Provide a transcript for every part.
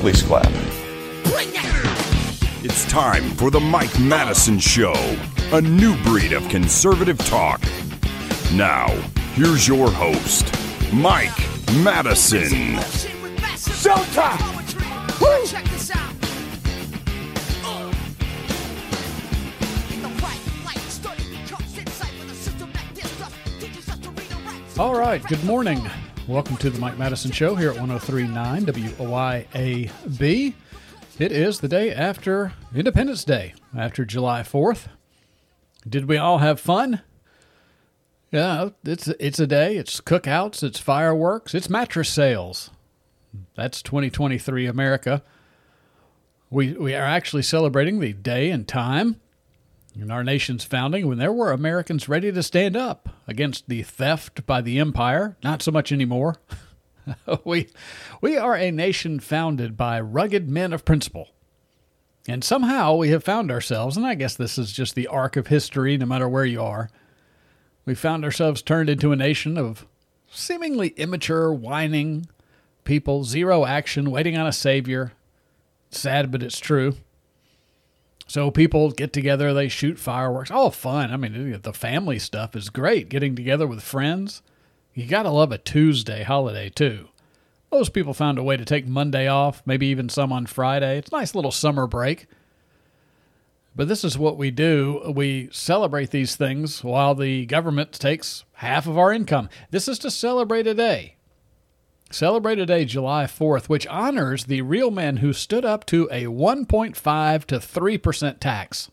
Please clap. It's time for the Mike Madison Show, a new breed of conservative talk. Now, here's your host, Mike Madison. Showtime. All right, good morning. Welcome to the Mike Madison Show here at 1039 WYAB. It is the day after Independence Day, after July 4th. Did we all have fun? Yeah, it's it's a day. It's cookouts, it's fireworks, it's mattress sales. That's 2023 America. We we are actually celebrating the day and time in our nation's founding when there were Americans ready to stand up against the theft by the empire. Not so much anymore. we we are a nation founded by rugged men of principle. And somehow we have found ourselves, and I guess this is just the arc of history, no matter where you are. We found ourselves turned into a nation of seemingly immature, whining people, zero action, waiting on a savior. Sad, but it's true. So people get together, they shoot fireworks. All fun. I mean, the family stuff is great. Getting together with friends. You got to love a Tuesday holiday, too. Most people found a way to take Monday off, maybe even some on Friday. It's a nice little summer break. But this is what we do. We celebrate these things while the government takes half of our income. This is to celebrate a day. Celebrate day July 4th, which honors the real men who stood up to a 1.5 to 3% tax.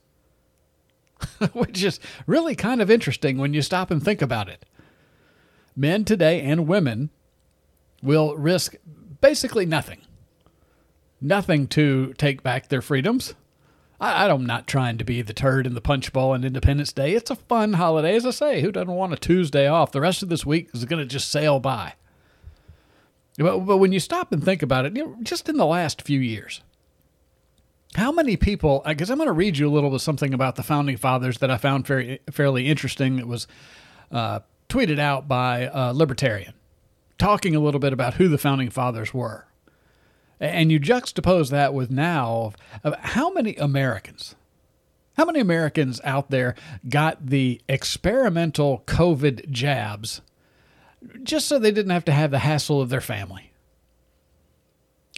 which is really kind of interesting when you stop and think about it. Men today and women will risk basically nothing. Nothing to take back their freedoms. I, I'm not trying to be the turd in the punch bowl on Independence Day. It's a fun holiday, as I say. Who doesn't want a Tuesday off? The rest of this week is going to just sail by. But, but when you stop and think about it, you know, just in the last few years, how many people? Because I'm going to read you a little of something about the founding fathers that I found very fairly interesting. It was uh, tweeted out by a libertarian, talking a little bit about who the founding fathers were, and you juxtapose that with now of how many Americans, how many Americans out there got the experimental COVID jabs just so they didn't have to have the hassle of their family?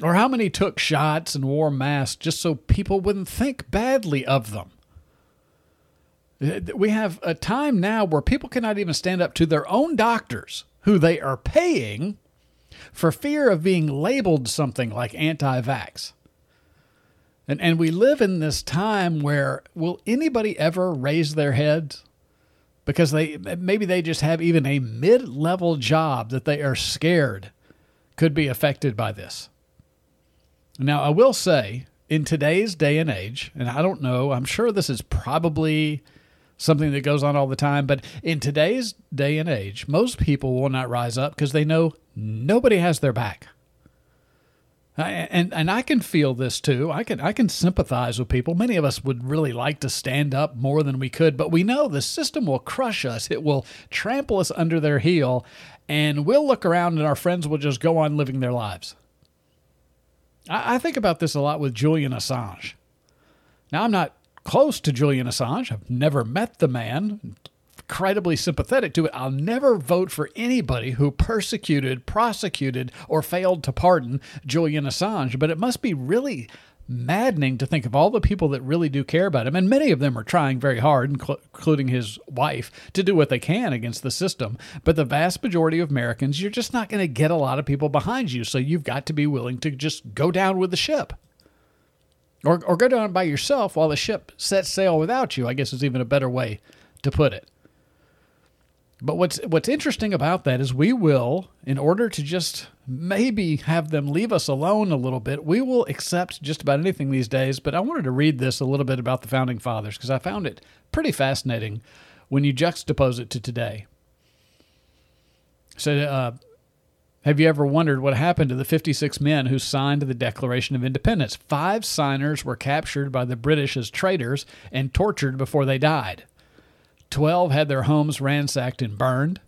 Or how many took shots and wore masks just so people wouldn't think badly of them? We have a time now where people cannot even stand up to their own doctors who they are paying for fear of being labeled something like anti vax. And, and we live in this time where will anybody ever raise their heads? Because they maybe they just have even a mid level job that they are scared could be affected by this. Now, I will say, in today's day and age, and I don't know, I'm sure this is probably something that goes on all the time, but in today's day and age, most people will not rise up because they know nobody has their back. And and I can feel this too. I can I can sympathize with people. Many of us would really like to stand up more than we could, but we know the system will crush us. It will trample us under their heel, and we'll look around and our friends will just go on living their lives. I, I think about this a lot with Julian Assange. Now, I'm not close to Julian Assange. I've never met the man, incredibly sympathetic to it. I'll never vote for anybody who persecuted, prosecuted, or failed to pardon Julian Assange, but it must be really maddening to think of all the people that really do care about him, and many of them are trying very hard, including his wife, to do what they can against the system. But the vast majority of Americans, you're just not going to get a lot of people behind you, so you've got to be willing to just go down with the ship. Or, or go down by yourself while the ship sets sail without you, I guess is even a better way to put it. But what's what's interesting about that is we will, in order to just maybe have them leave us alone a little bit, we will accept just about anything these days. But I wanted to read this a little bit about the founding fathers because I found it pretty fascinating when you juxtapose it to today. So, uh, have you ever wondered what happened to the 56 men who signed the Declaration of Independence? Five signers were captured by the British as traitors and tortured before they died. Twelve had their homes ransacked and burned.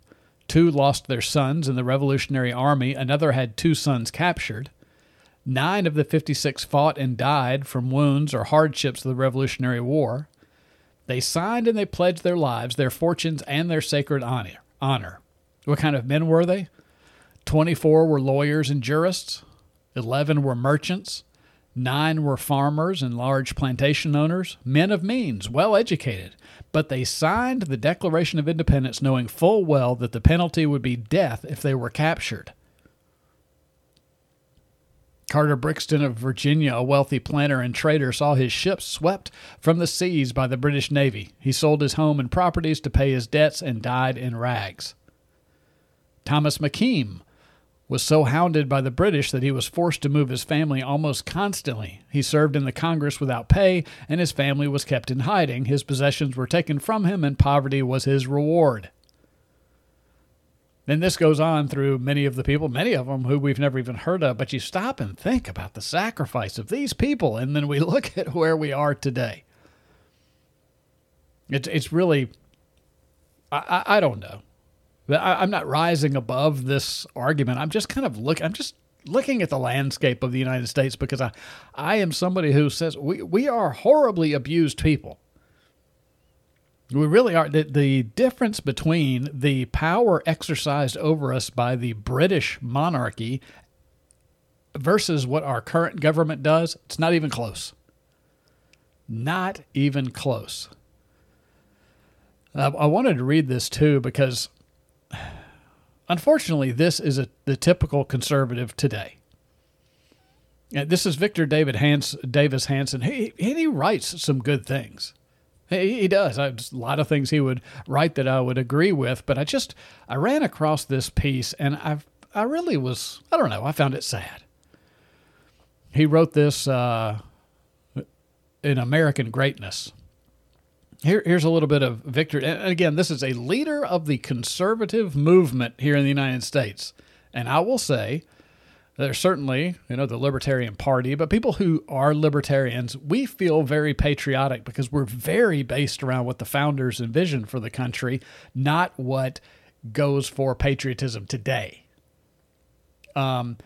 Two lost their sons in the Revolutionary Army. Another had two sons captured. Nine of the 56 fought and died from wounds or hardships of the Revolutionary War. They signed and they pledged their lives, their fortunes, and their sacred honor. honor. What kind of men were they? 24 were lawyers and jurists, 11 were merchants, Nine were farmers and large plantation owners, men of means, well educated, but they signed the Declaration of Independence knowing full well that the penalty would be death if they were captured. Carter Braxton of Virginia, a wealthy planter and trader, saw his ships swept from the seas by the British Navy. He sold his home and properties to pay his debts and died in rags. Thomas McKean was so hounded by the British that he was forced to move his family almost constantly. He served in the Congress without pay, and his family was kept in hiding. His possessions were taken from him, and poverty was his reward. And this goes on through many of the people, many of them who we've never even heard of. But you stop and think about the sacrifice of these people, and then we look at where we are today. It's it's really, I, I, I don't know. I'm not rising above this argument. I'm just kind of look. I'm just looking at the landscape of the United States because I, I am somebody who says we we are horribly abused people. We really are. The, the difference between the power exercised over us by the British monarchy versus what our current government does, it's not even close. Not even close. Uh, I wanted to read this too because unfortunately, this is a, the typical conservative today. this is Victor David Hans, Davis Hanson. He, he writes some good things. He, he does. I, a lot of things he would write that I would agree with, but I just I ran across this piece and I I really was I don't know I found it sad. He wrote this uh, in American Greatness. Here, here's a little bit of Victor. And again, this is a leader of the conservative movement here in the United States. And I will say, there's certainly, you know, the Libertarian Party, but people who are libertarians, we feel very patriotic because we're very based around what the founders envisioned for the country, not what goes for patriotism today. Um,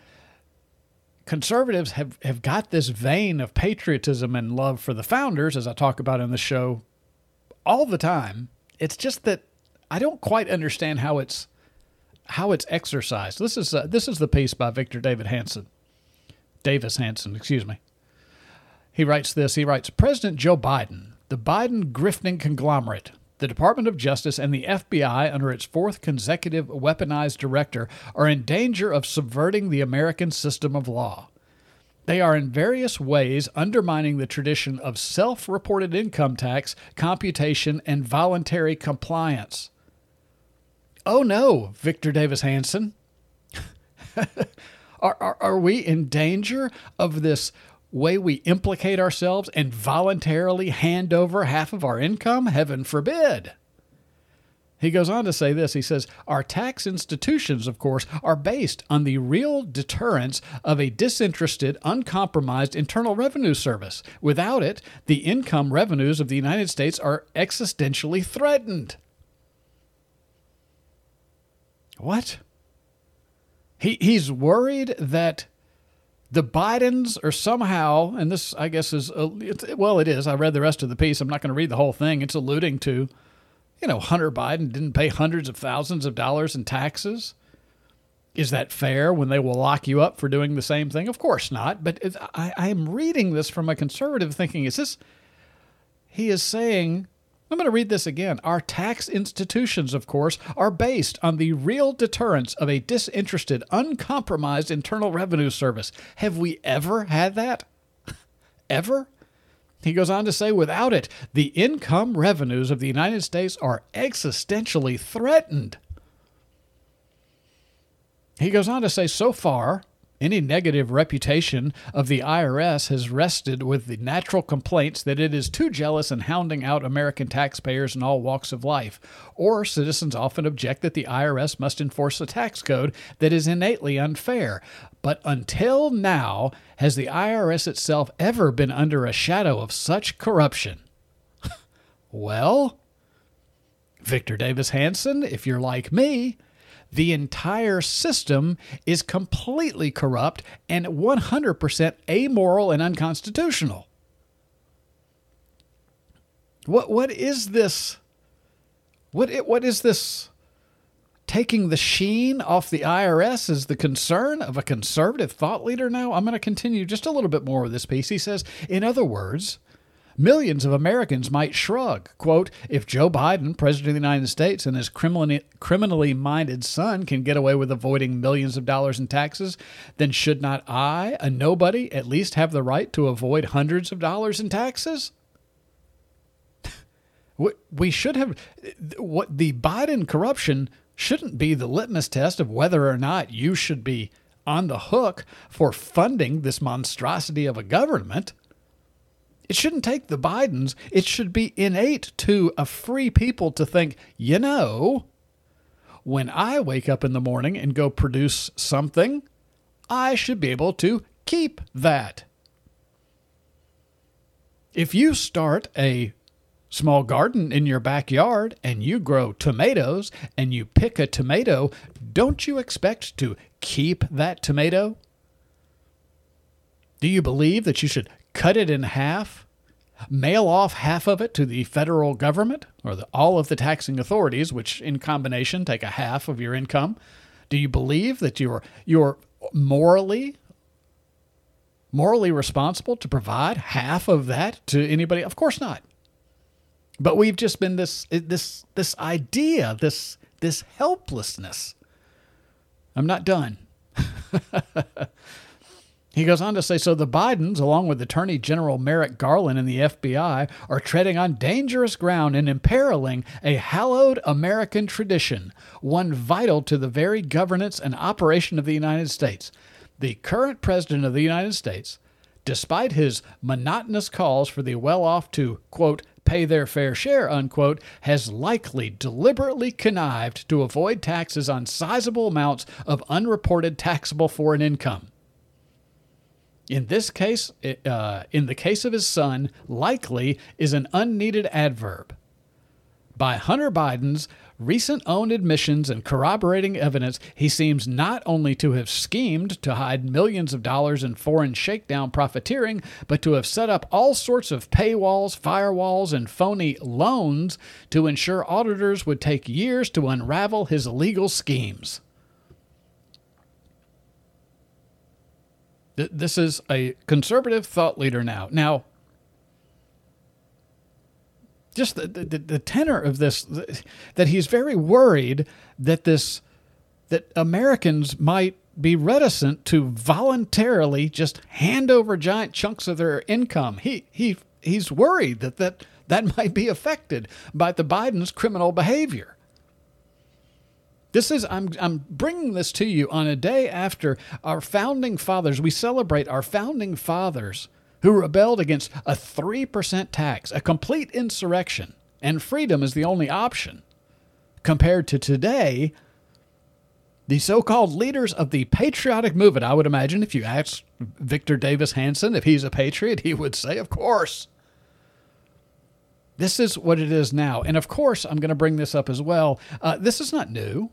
conservatives have, have got this vein of patriotism and love for the founders, as I talk about in the show all the time. It's just that I don't quite understand how it's how it's exercised. This is uh, this is the piece by Victor David Hanson, Davis Hanson, excuse me. He writes this. He writes President Joe Biden, the Biden grifting conglomerate, the Department of Justice, and the FBI, under its fourth consecutive weaponized director, are in danger of subverting the American system of law. They are in various ways undermining the tradition of self reported income tax computation and voluntary compliance. Oh no, Victor Davis Hanson. are, are, are we in danger of this way we implicate ourselves and voluntarily hand over half of our income? Heaven forbid. He goes on to say this. He says, Our tax institutions, of course, are based on the real deterrence of a disinterested, uncompromised Internal Revenue Service. Without it, the income revenues of the United States are existentially threatened. What? He, he's worried that the Bidens are somehow, and this, I guess, is, uh, a, well, it is. I read the rest of the piece. I'm not going to read the whole thing. It's alluding to you know, Hunter Biden didn't pay hundreds of thousands of dollars in taxes. Is that fair when they will lock you up for doing the same thing? Of course not. But I, I am reading this from a conservative thinking. Is this, he is saying, I'm going to read this again. Our tax institutions, of course, are based on the real deterrence of a disinterested, uncompromised Internal Revenue Service. Have we ever had that? ever? He goes on to say, without it, the income revenues of the United States are existentially threatened. He goes on to say, so far, any negative reputation of the IRS has rested with the natural complaints that it is too jealous and hounding out American taxpayers in all walks of life. Or citizens often object that the IRS must enforce a tax code that is innately unfair. But until now, has the IRS itself ever been under a shadow of such corruption? well, Victor Davis Hanson, if you're like me, the entire system is completely corrupt and 100% amoral and unconstitutional. What what is this? What what is this? Taking the sheen off the IRS is the concern of a conservative thought leader now. I'm going to continue just a little bit more with this piece. He says, in other words, Millions of Americans might shrug. Quote, if Joe Biden, President of the United States, and his criminally, minded son can get away with avoiding millions of dollars in taxes, then should not I, a nobody, at least have the right to avoid hundreds of dollars in taxes? we should have what the Biden corruption shouldn't be the litmus test of whether or not you should be on the hook for funding this monstrosity of a government. It shouldn't take the Bidens. It should be innate to a free people to think, you know, when I wake up in the morning and go produce something, I should be able to keep that. If you start a small garden in your backyard and you grow tomatoes and you pick a tomato, don't you expect to keep that tomato? Do you believe that you should cut it in half, mail off half of it to the federal government or the, all of the taxing authorities, which in combination take a half of your income? Do you believe that you're you're morally morally responsible to provide half of that to anybody? Of course not. But we've just been this this this idea, this this helplessness. I'm not done. He goes on to say so the Bidens, along with Attorney General Merrick Garland and the FBI, are treading on dangerous ground and imperiling a hallowed American tradition, one vital to the very governance and operation of the United States. The current President of the United States, despite his monotonous calls for the well off to, quote, pay their fair share, unquote, has likely deliberately connived to avoid taxes on sizable amounts of unreported taxable foreign income. In this case, uh, in the case of his son, likely is an unneeded adverb. By Hunter Biden's recent own admissions and corroborating evidence, he seems not only to have schemed to hide millions of dollars in foreign shakedown profiteering, but to have set up all sorts of paywalls, firewalls, and phony loans to ensure auditors would take years to unravel his illegal schemes. This is a conservative thought leader now. Now, just the, the, the tenor of this, that he's very worried that this, that Americans might be reticent to voluntarily just hand over giant chunks of their income. He, he, he's worried that, that that might be affected by the Biden's criminal behavior. This is I'm I'm bringing this to you on a day after our founding fathers. We celebrate our founding fathers who rebelled against a 3% tax, a complete insurrection, and freedom is the only option. Compared to today, the so-called leaders of the patriotic movement, I would imagine if you asked Victor Davis Hanson if he's a patriot, he would say, "Of course." This is what it is now. And of course, I'm going to bring this up as well. Uh, this is not new.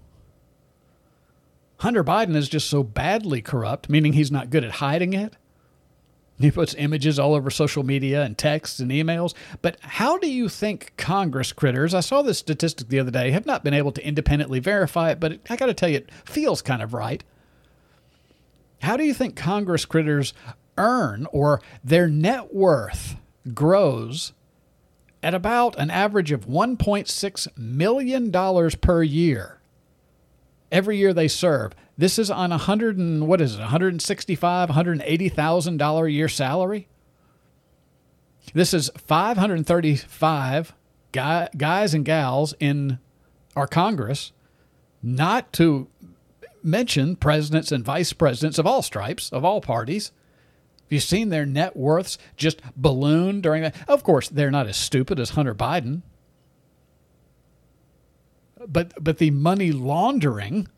Hunter Biden is just so badly corrupt, meaning he's not good at hiding it. He puts images all over social media and texts and emails. But how do you think Congress critters, I saw this statistic the other day, have not been able to independently verify it, but I got to tell you, it feels kind of right. How do you think Congress critters earn or their net worth grows at about an average of $1.6 million per year? every year they serve. This is on a hundred and what is it, 165, 180 thousand dollar a year salary. This is 535 guy, guys and gals in our Congress, not to mention presidents and vice presidents of all stripes, of all parties. Have you seen their net worths just balloon during that? Of course, they're not as stupid as Hunter Biden. But but the money laundering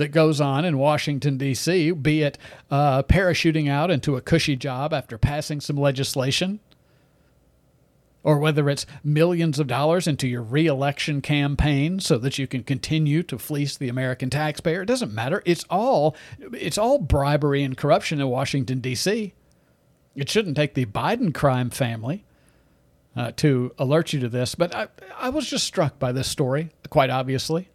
that goes on in Washington D.C., be it uh, parachuting out into a cushy job after passing some legislation, or whether it's millions of dollars into your reelection campaign so that you can continue to fleece the American taxpayer. It doesn't matter. It's all it's all bribery and corruption in Washington D.C. It shouldn't take the Biden crime family uh, to alert you to this, but I, I was just struck by this story, quite obviously.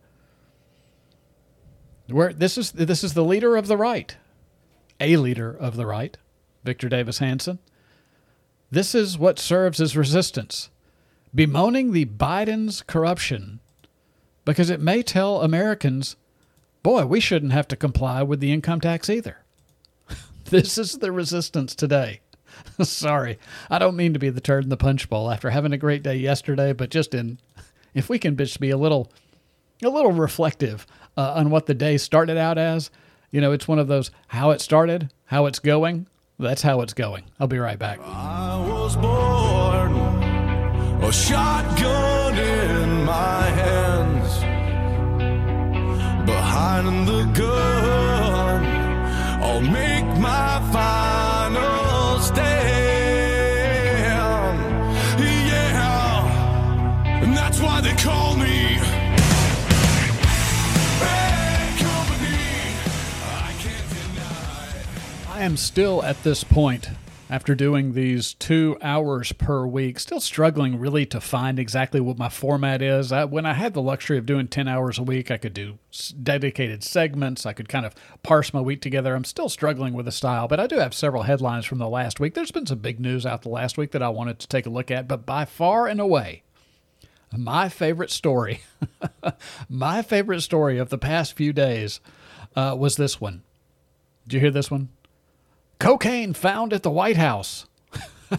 Where this is this is the leader of the right, a leader of the right, Victor Davis Hanson. This is what serves as resistance, bemoaning the Biden's corruption, because it may tell Americans, boy, we shouldn't have to comply with the income tax either. this is the resistance today. Sorry, I don't mean to be the turd in the punch bowl after having a great day yesterday, but just in, if we can just be a little, a little reflective uh, on what the day started out as, you know, it's one of those how it started, how it's going. That's how it's going. I'll be right back. I was born a shotgun in my hands, behind the gun. I'll make my final stand. Yeah, and that's why they call me. Am still at this point after doing these two hours per week, still struggling really to find exactly what my format is. I, when I had the luxury of doing 10 hours a week, I could do dedicated segments. I could kind of parse my week together. I'm still struggling with the style, but I do have several headlines from the last week. There's been some big news out the last week that I wanted to take a look at, but by far and away, my favorite story, my favorite story of the past few days uh, was this one. Did you hear this one? Cocaine found at the White House.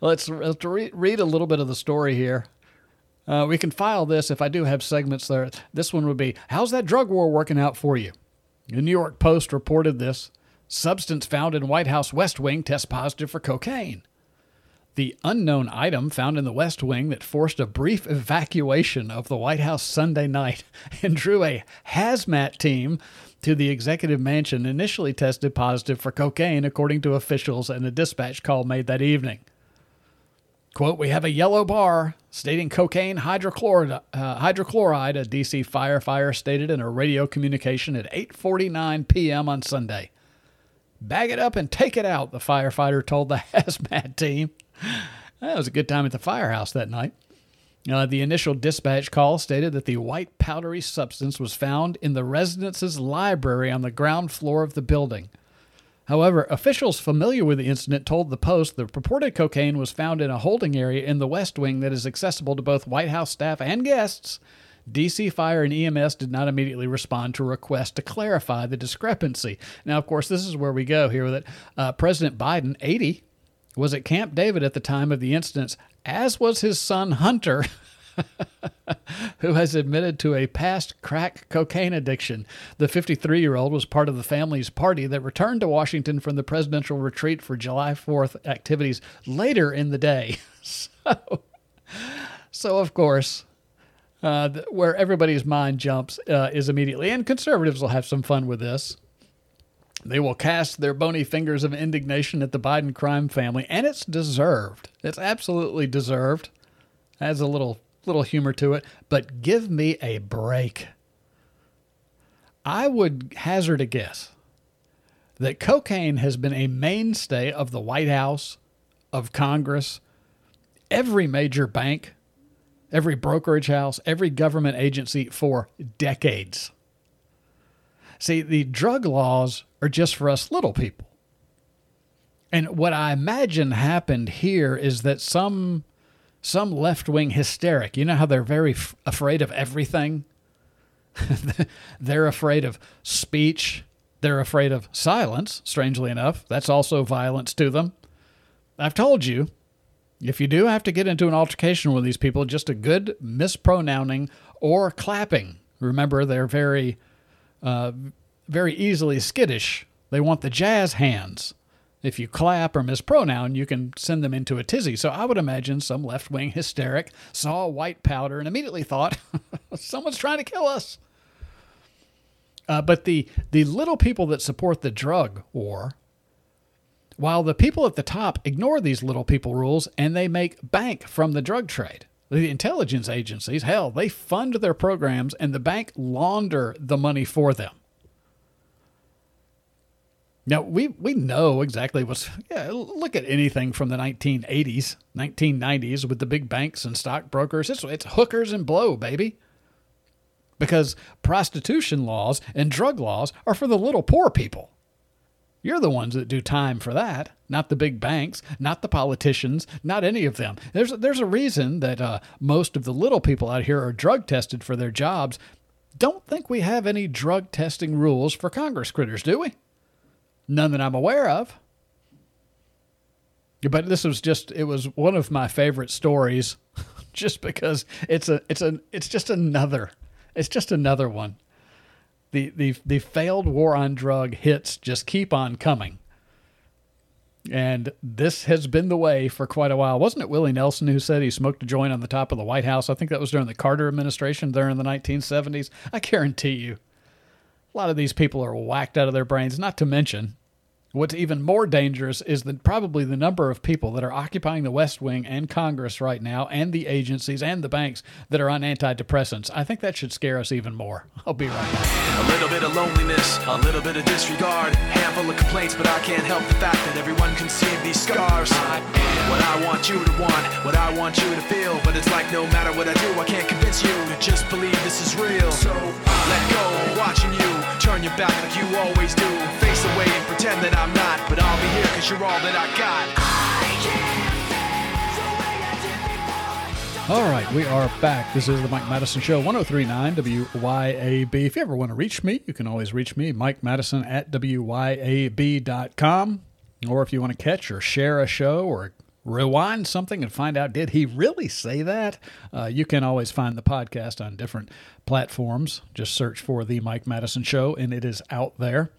let's, let's re- read a little bit of the story here. Uh, we can file this if I do have segments there. This one would be How's that drug war working out for you? The New York Post reported this substance found in White House West Wing tests positive for cocaine. The unknown item found in the West Wing that forced a brief evacuation of the White House Sunday night and drew a hazmat team to the executive mansion initially tested positive for cocaine, according to officials in a dispatch call made that evening. Quote, we have a yellow bar stating cocaine hydrochloride, uh, hydrochloride, a DC firefighter stated in a radio communication at 8.49 p.m. on Sunday. Bag it up and take it out, the firefighter told the hazmat team. That was a good time at the firehouse that night. Uh, the initial dispatch call stated that the white powdery substance was found in the residence's library on the ground floor of the building. However, officials familiar with the incident told the Post the purported cocaine was found in a holding area in the West Wing that is accessible to both White House staff and guests. DC Fire and EMS did not immediately respond to a request to clarify the discrepancy. Now, of course, this is where we go here with it. Uh, President Biden, 80, was at Camp David at the time of the incidents, as was his son Hunter. who has admitted to a past crack cocaine addiction. The 53 year old was part of the family's party that returned to Washington from the presidential retreat for July 4th activities later in the day. So, so of course, uh, where everybody's mind jumps uh, is immediately, and conservatives will have some fun with this. They will cast their bony fingers of indignation at the Biden crime family, and it's deserved. It's absolutely deserved. Has a little little humor to it, but give me a break. I would hazard a guess that cocaine has been a mainstay of the White House, of Congress, every major bank, every brokerage house, every government agency for decades. See, the drug laws are just for us little people. And what I imagine happened here is that some some left-wing hysteric, you know how they're very f- afraid of everything? they're afraid of speech, they're afraid of silence, strangely enough. That's also violence to them. I've told you, if you do have to get into an altercation with these people, just a good mispronouncing or clapping. Remember, they're very, uh, very easily skittish. They want the jazz hands. If you clap or mispronoun, you can send them into a tizzy. So I would imagine some left wing hysteric saw white powder and immediately thought, someone's trying to kill us. Uh, but the, the little people that support the drug war, while the people at the top ignore these little people rules and they make bank from the drug trade. The intelligence agencies, hell, they fund their programs and the bank launder the money for them. Now we we know exactly what's yeah, look at anything from the 1980s, 1990s with the big banks and stockbrokers. It's it's hookers and blow, baby. Because prostitution laws and drug laws are for the little poor people. You're the ones that do time for that, not the big banks, not the politicians, not any of them. There's there's a reason that uh, most of the little people out here are drug tested for their jobs. Don't think we have any drug testing rules for Congress critters, do we? None that I'm aware of. But this was just it was one of my favorite stories just because it's a it's a it's just another it's just another one. The the the failed war on drug hits just keep on coming. And this has been the way for quite a while. Wasn't it Willie Nelson who said he smoked a joint on the top of the White House? I think that was during the Carter administration there in the 1970s. I guarantee you, a lot of these people are whacked out of their brains, not to mention What's even more dangerous is the, probably the number of people that are occupying the West Wing and Congress right now, and the agencies and the banks that are on antidepressants. I think that should scare us even more. I'll be right back. A little bit of loneliness, a little bit of disregard, handful of complaints, but I can't help the fact that everyone can see these scars. What I want you to want, what I want you to feel, but it's like no matter what I do, I can't convince you to just believe this is real. So let go, of watching you turn your back like you always do, face away and pretend that I'm not, but I'll be here cause you're all that I got. All right, we are back. This is the Mike Madison Show, 1039 WYAB. If you ever want to reach me, you can always reach me, Mike Madison at WYAB.com. Or if you want to catch or share a show or rewind something and find out, did he really say that? Uh, you can always find the podcast on different platforms. Just search for The Mike Madison Show, and it is out there.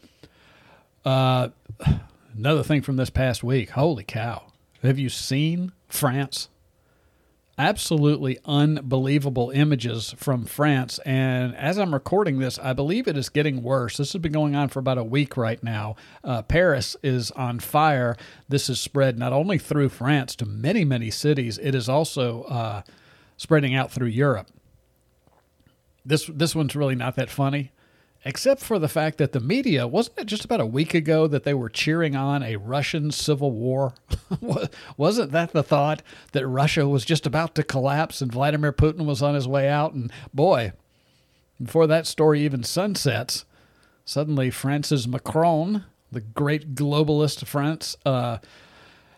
Uh, another thing from this past week holy cow. Have you seen France? Absolutely unbelievable images from France. And as I'm recording this, I believe it is getting worse. This has been going on for about a week right now. Uh, Paris is on fire. This is spread not only through France to many, many cities, it is also uh, spreading out through Europe. This this one's really not that funny except for the fact that the media wasn't it just about a week ago that they were cheering on a Russian civil war? wasn't that the thought that Russia was just about to collapse and Vladimir Putin was on his way out? And boy, before that story even sunsets, suddenly France's Macron, the great globalist of France, uh,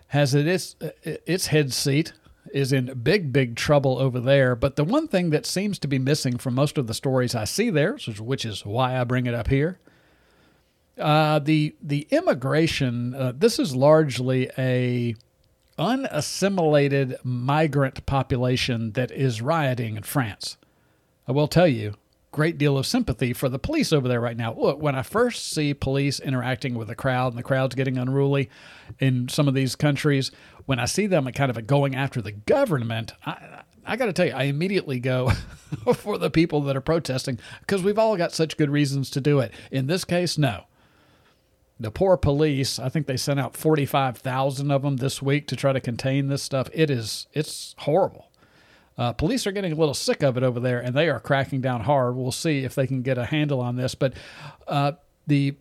has it its its head seat is in big, big trouble over there. But the one thing that seems to be missing from most of the stories I see there, which is why I bring it up here, uh, the the immigration. Uh, this is largely a unassimilated migrant population that is rioting in France. I will tell you, great deal of sympathy for the police over there right now. Look, when I first see police interacting with the crowd and the crowd's getting unruly in some of these countries, when I see them kind of going after the government, I, I got to tell you, I immediately go for the people that are protesting because we've all got such good reasons to do it. In this case, no. The poor police, I think they sent out 45,000 of them this week to try to contain this stuff. It is, it's horrible. Uh, police are getting a little sick of it over there, and they are cracking down hard. We'll see if they can get a handle on this. But uh, the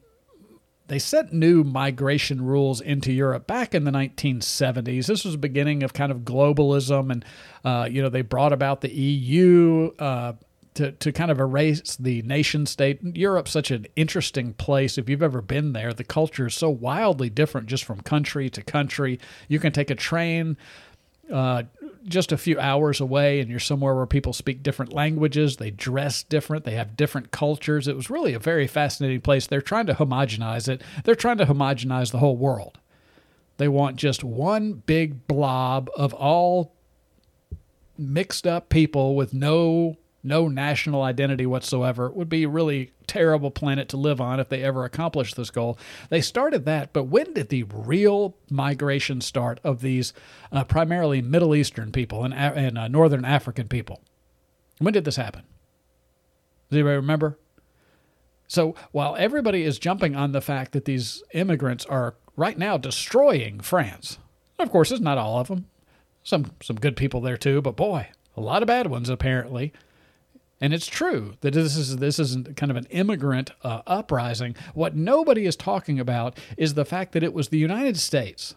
they set new migration rules into Europe back in the 1970s. This was the beginning of kind of globalism, and uh, you know they brought about the EU. Uh, to, to kind of erase the nation state. Europe's such an interesting place. If you've ever been there, the culture is so wildly different just from country to country. You can take a train uh, just a few hours away and you're somewhere where people speak different languages, they dress different, they have different cultures. It was really a very fascinating place. They're trying to homogenize it. They're trying to homogenize the whole world. They want just one big blob of all mixed up people with no no national identity whatsoever. It would be a really terrible planet to live on if they ever accomplish this goal. They started that, but when did the real migration start of these uh, primarily Middle Eastern people and, and uh, Northern African people? When did this happen? Does anybody remember? So while everybody is jumping on the fact that these immigrants are right now destroying France, of course, it's not all of them. Some some good people there too, but boy, a lot of bad ones apparently. And it's true that this is this is kind of an immigrant uh, uprising. What nobody is talking about is the fact that it was the United States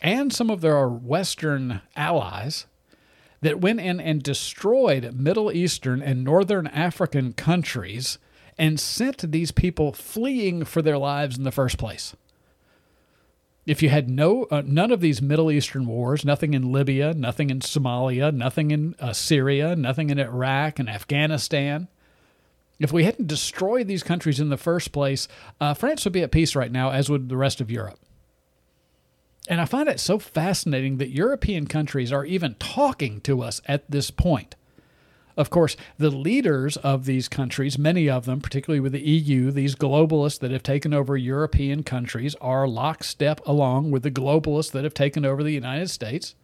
and some of their Western allies that went in and destroyed Middle Eastern and Northern African countries and sent these people fleeing for their lives in the first place. If you had no uh, none of these Middle Eastern wars, nothing in Libya, nothing in Somalia, nothing in uh, Syria, nothing in Iraq and Afghanistan, if we hadn't destroyed these countries in the first place, uh, France would be at peace right now, as would the rest of Europe. And I find it so fascinating that European countries are even talking to us at this point. Of course, the leaders of these countries, many of them, particularly with the EU, these globalists that have taken over European countries, are lockstep along with the globalists that have taken over the United States.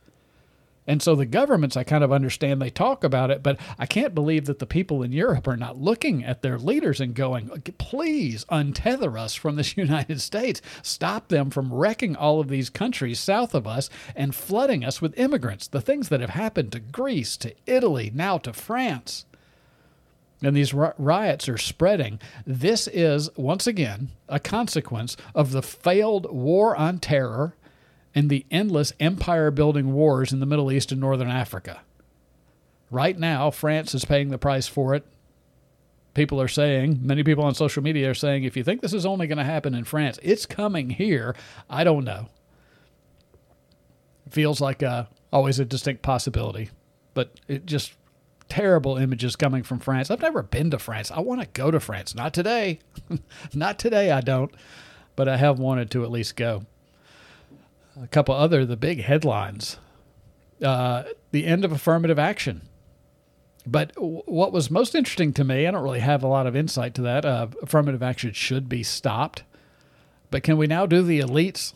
And so the governments, I kind of understand they talk about it, but I can't believe that the people in Europe are not looking at their leaders and going, please untether us from this United States. Stop them from wrecking all of these countries south of us and flooding us with immigrants. The things that have happened to Greece, to Italy, now to France. And these riots are spreading. This is, once again, a consequence of the failed war on terror and the endless empire building wars in the Middle East and Northern Africa. Right now, France is paying the price for it. People are saying, many people on social media are saying, if you think this is only going to happen in France, it's coming here. I don't know. Feels like uh, always a distinct possibility, but it just terrible images coming from France. I've never been to France. I want to go to France. Not today. Not today, I don't. But I have wanted to at least go a couple other the big headlines. Uh, the end of affirmative action. But w- what was most interesting to me, I don't really have a lot of insight to that. Uh, affirmative action should be stopped. But can we now do the elites?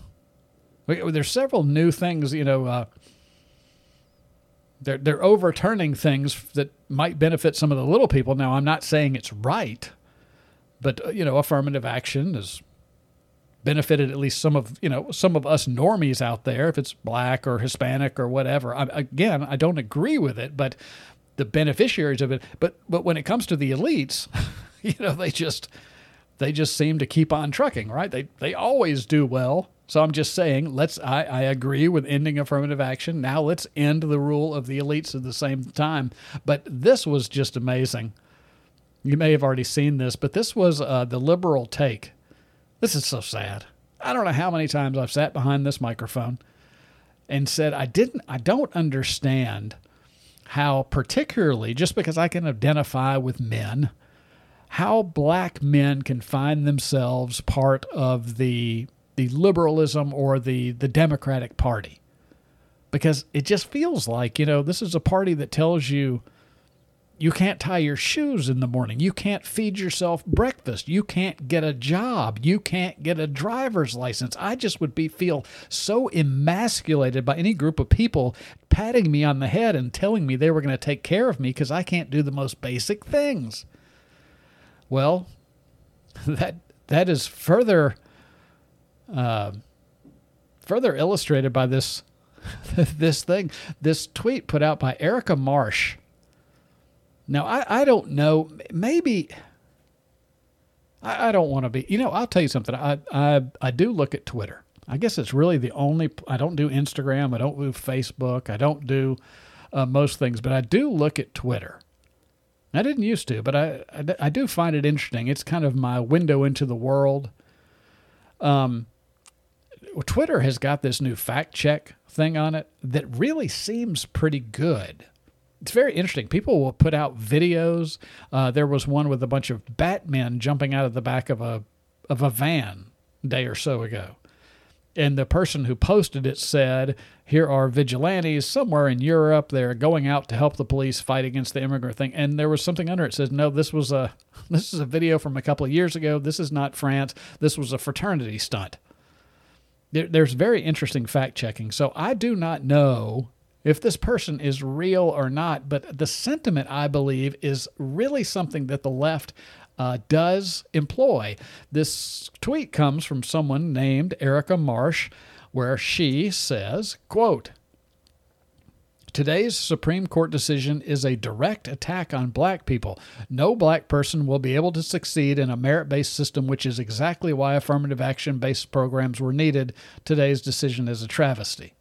We, there's several new things, you know. Uh, they're they're overturning things that might benefit some of the little people. Now, I'm not saying it's right, but uh, you know, affirmative action is benefited at least some of you know some of us normies out there if it's black or hispanic or whatever. I, again i don't agree with it but the beneficiaries of it but but when it comes to the elites you know they just they just seem to keep on trucking right? They they always do well. So i'm just saying let's i, I agree with ending affirmative action. Now let's end the rule of the elites at the same time. But this was just amazing. You may have already seen this but this was uh, the liberal take this is so sad. I don't know how many times I've sat behind this microphone and said I didn't I don't understand how particularly just because I can identify with men how black men can find themselves part of the the liberalism or the the Democratic Party. Because it just feels like, you know, this is a party that tells you you can't tie your shoes in the morning. You can't feed yourself breakfast. You can't get a job. You can't get a driver's license. I just would be feel so emasculated by any group of people patting me on the head and telling me they were going to take care of me because I can't do the most basic things. Well, that that is further uh, further illustrated by this this thing, this tweet put out by Erica Marsh now, I, I don't know. Maybe I, I don't want to be. You know, I'll tell you something. I, I I do look at Twitter. I guess it's really the only. I don't do Instagram. I don't do Facebook. I don't do uh, most things, but I do look at Twitter. I didn't used to, but I, I, I do find it interesting. It's kind of my window into the world. Um, Twitter has got this new fact check thing on it that really seems pretty good it's very interesting. People will put out videos. Uh, there was one with a bunch of Batmen jumping out of the back of a of a van a day or so ago, and the person who posted it said, "Here are vigilantes somewhere in Europe. They're going out to help the police fight against the immigrant thing." And there was something under it says, "No, this was a this is a video from a couple of years ago. This is not France. This was a fraternity stunt." There, there's very interesting fact checking. So I do not know if this person is real or not, but the sentiment I believe is really something that the left uh, does employ. This tweet comes from someone named Erica Marsh, where she says, quote, Today's Supreme Court decision is a direct attack on black people. No black person will be able to succeed in a merit based system, which is exactly why affirmative action based programs were needed. Today's decision is a travesty.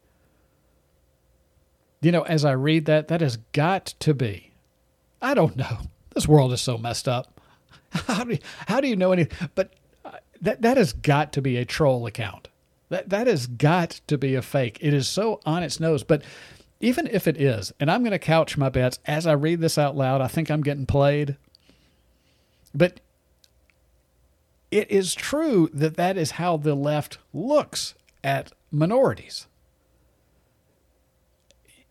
You know, as I read that, that has got to be. I don't know. This world is so messed up. How do you, how do you know any? But uh, that that has got to be a troll account. That that has got to be a fake. It is so on its nose. But even if it is, and I'm going to couch my bets as I read this out loud, I think I'm getting played. But it is true that that is how the left looks at minorities.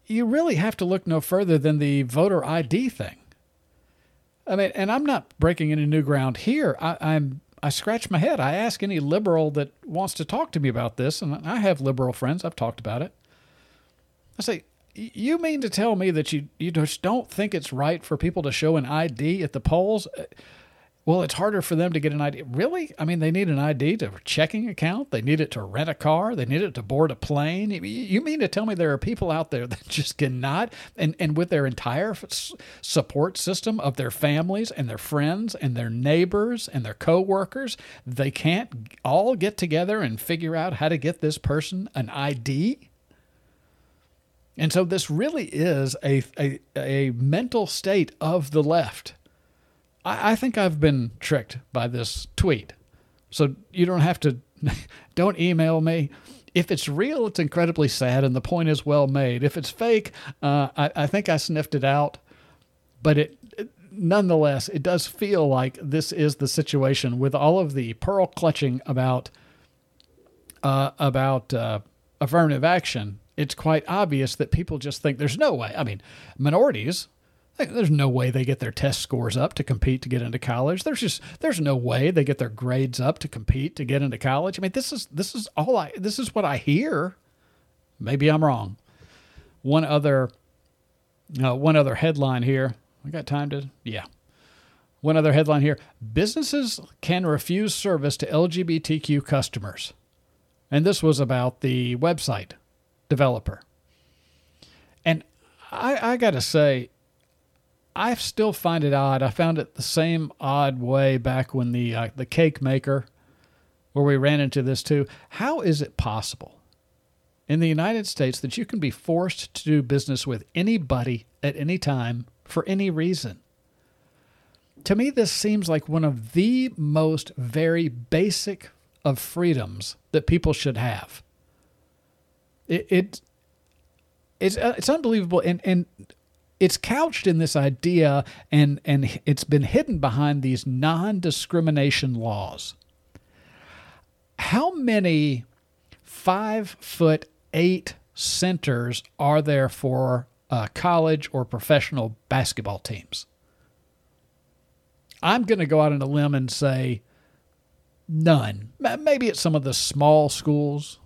You really have to look no further than the voter ID thing. I mean, and I'm not breaking any new ground here. I, I'm I scratch my head. I ask any liberal that wants to talk to me about this, and I have liberal friends. I've talked about it. I say, you mean to tell me that you you just don't think it's right for people to show an ID at the polls? Uh, Well, it's harder for them to get an ID. Really? I mean, they need an ID to a checking account. They need it to rent a car. They need it to board a plane. You mean to tell me there are people out there that just cannot, and, and with their entire support system of their families and their friends and their neighbors and their coworkers, they can't all get together and figure out how to get this person an ID? And so this really is a, a, a mental state of the left I, I think I've been tricked by this tweet. So you don't have to, don't email me. If it's real, it's incredibly sad, and the point is well made. If it's fake, uh, I, I think I sniffed it out, but it, it nonetheless, it does feel like this is the situation with all of the pearl clutching about uh, about uh, affirmative action. It's quite obvious that people just think there's no way. I mean, minorities there's no way they get their test scores up to compete to get into college. There's just there's no way they get their grades up to compete to get into college. I mean, this is this is all I this is what I hear. Maybe I'm wrong. One other uh, one other headline here. I got time to yeah. One other headline here: Businesses can refuse service to LGBTQ customers, and this was about the website developer. And I, I got to say, I still find it odd. I found it the same odd way back when the uh, the cake maker, where we ran into this too. How is it possible in the United States that you can be forced to do business with anybody at any time for any reason? To me, this seems like one of the most very basic of freedoms that people should have. It, it it's uh, it's unbelievable, and and it's couched in this idea and and it's been hidden behind these non-discrimination laws. How many five foot eight centers are there for uh, college or professional basketball teams? I'm going to go out on a limb and say none. Maybe at some of the small schools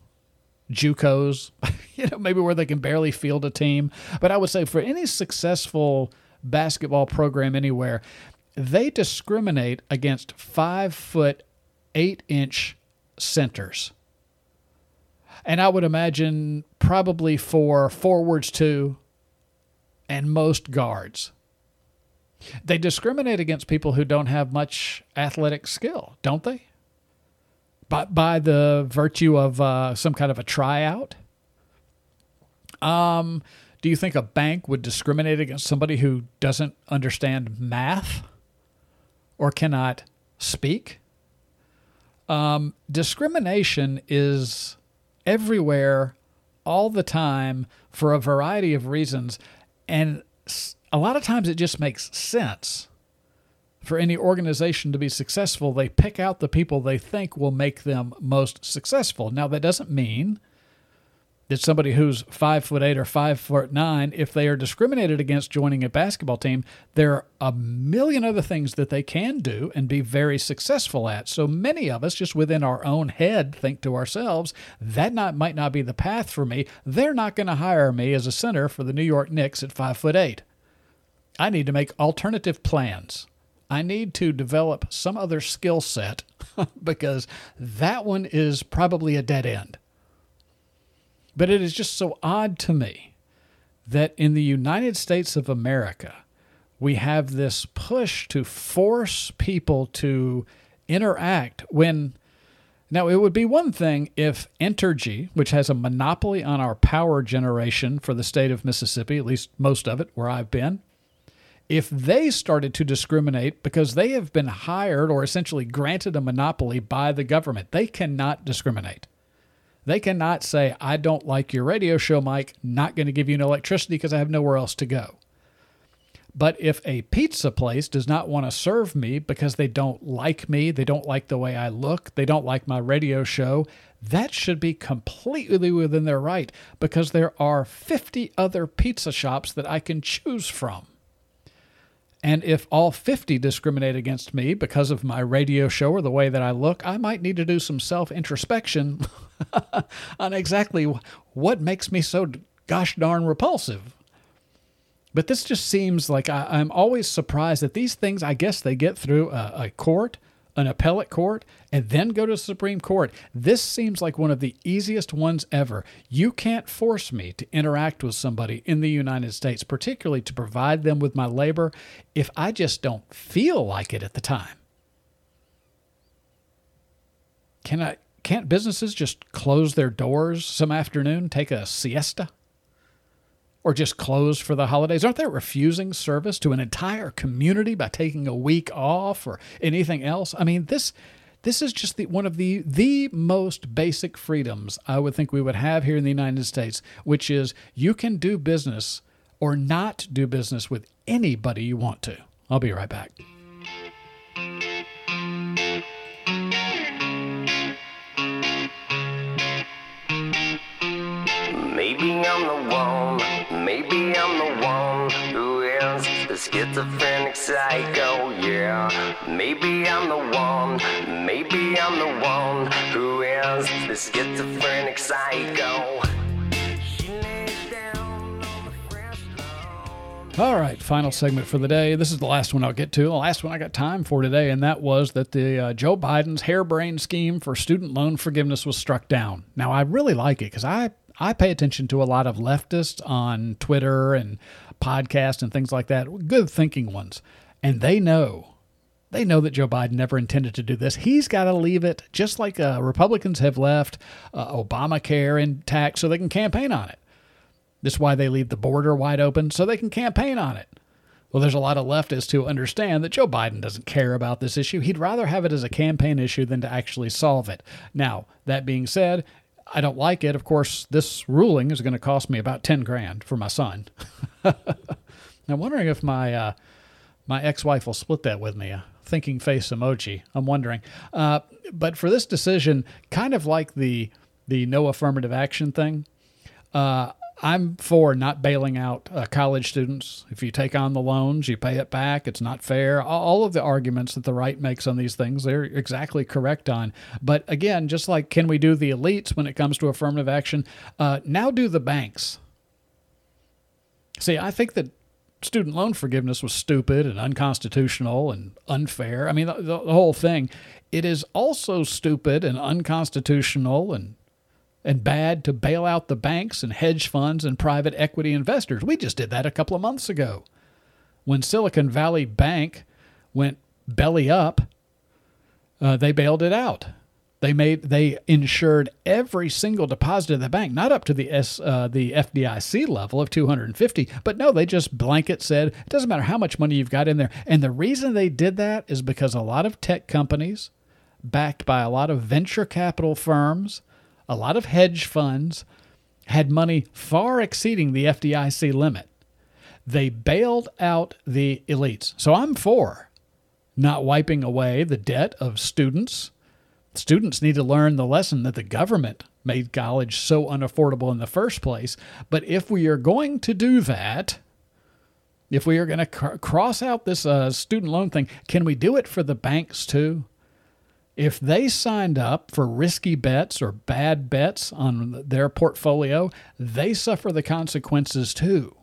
JUCOs, you know, maybe where they can barely field a team. But I would say for any successful basketball program anywhere, they discriminate against five foot, eight inch centers. And I would imagine probably for forwards too, and most guards. They discriminate against people who don't have much athletic skill, don't they? By, by the virtue of uh, some kind of a tryout? Um, do you think a bank would discriminate against somebody who doesn't understand math or cannot speak? Um, discrimination is everywhere all the time for a variety of reasons. And a lot of times it just makes sense. For any organization to be successful, they pick out the people they think will make them most successful. Now, that doesn't mean that somebody who's five foot eight or five foot nine, if they are discriminated against joining a basketball team, there are a million other things that they can do and be very successful at. So many of us, just within our own head, think to ourselves, that not might not be the path for me. They're not going to hire me as a center for the New York Knicks at five foot eight. I need to make alternative plans. I need to develop some other skill set because that one is probably a dead end. But it is just so odd to me that in the United States of America, we have this push to force people to interact when now it would be one thing if Entergy, which has a monopoly on our power generation for the state of Mississippi, at least most of it where I've been, if they started to discriminate because they have been hired or essentially granted a monopoly by the government, they cannot discriminate. They cannot say, I don't like your radio show, Mike, not going to give you an electricity because I have nowhere else to go. But if a pizza place does not want to serve me because they don't like me, they don't like the way I look, they don't like my radio show, that should be completely within their right because there are 50 other pizza shops that I can choose from. And if all 50 discriminate against me because of my radio show or the way that I look, I might need to do some self introspection on exactly what makes me so gosh darn repulsive. But this just seems like I, am always surprised that these things, I guess they get through a, a court, an appellate court, and then go to the Supreme Court. This seems like one of the easiest ones ever. You can't force me to interact with somebody in the United States, particularly to provide them with my labor, if I just don't feel like it at the time. Can I can't businesses just close their doors some afternoon, take a siesta? Or just close for the holidays? Aren't they refusing service to an entire community by taking a week off or anything else? I mean, this this is just the, one of the the most basic freedoms I would think we would have here in the United States, which is you can do business or not do business with anybody you want to. I'll be right back. Schizophrenic psycho, yeah. Maybe I'm the one, maybe I'm the one who is the schizophrenic psycho. All right, final segment for the day. This is the last one I'll get to. The last one I got time for today, and that was that the uh, Joe Biden's harebrained scheme for student loan forgiveness was struck down. Now I really like it because I I pay attention to a lot of leftists on Twitter and podcasts and things like that, good thinking ones. And they know, they know that Joe Biden never intended to do this. He's got to leave it just like uh, Republicans have left uh, Obamacare intact so they can campaign on it. This is why they leave the border wide open so they can campaign on it. Well, there's a lot of leftists who understand that Joe Biden doesn't care about this issue. He'd rather have it as a campaign issue than to actually solve it. Now, that being said, I don't like it. Of course, this ruling is going to cost me about 10 grand for my son. I'm wondering if my uh, my ex-wife will split that with me. A thinking face emoji. I'm wondering. Uh, but for this decision, kind of like the the no affirmative action thing, uh, I'm for not bailing out uh, college students. If you take on the loans, you pay it back. It's not fair. All of the arguments that the right makes on these things, they're exactly correct on. But again, just like can we do the elites when it comes to affirmative action, uh, now do the banks. See, I think that student loan forgiveness was stupid and unconstitutional and unfair. I mean, the, the whole thing. It is also stupid and unconstitutional and and bad to bail out the banks and hedge funds and private equity investors. We just did that a couple of months ago. When Silicon Valley Bank went belly up, uh, they bailed it out. They made they insured every single deposit of the bank, not up to the S uh, the FDIC level of 250, but no, they just blanket said it doesn't matter how much money you've got in there. And the reason they did that is because a lot of tech companies, backed by a lot of venture capital firms, a lot of hedge funds had money far exceeding the FDIC limit. They bailed out the elites. So I'm for not wiping away the debt of students. Students need to learn the lesson that the government made college so unaffordable in the first place. But if we are going to do that, if we are going to cr- cross out this uh, student loan thing, can we do it for the banks too? If they signed up for risky bets or bad bets on their portfolio, they suffer the consequences too.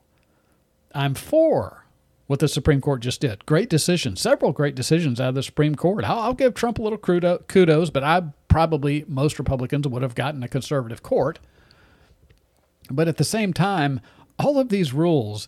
I'm for what the Supreme Court just did. Great decision, several great decisions out of the Supreme Court. I'll, I'll give Trump a little kudos, but I probably most Republicans would have gotten a conservative court. But at the same time, all of these rules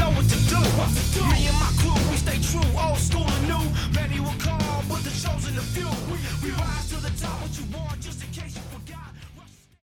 know what to do. Me and my crew, we stay true, old school and new. Many will call, but the chosen the few. We, we rise to the top, what you want.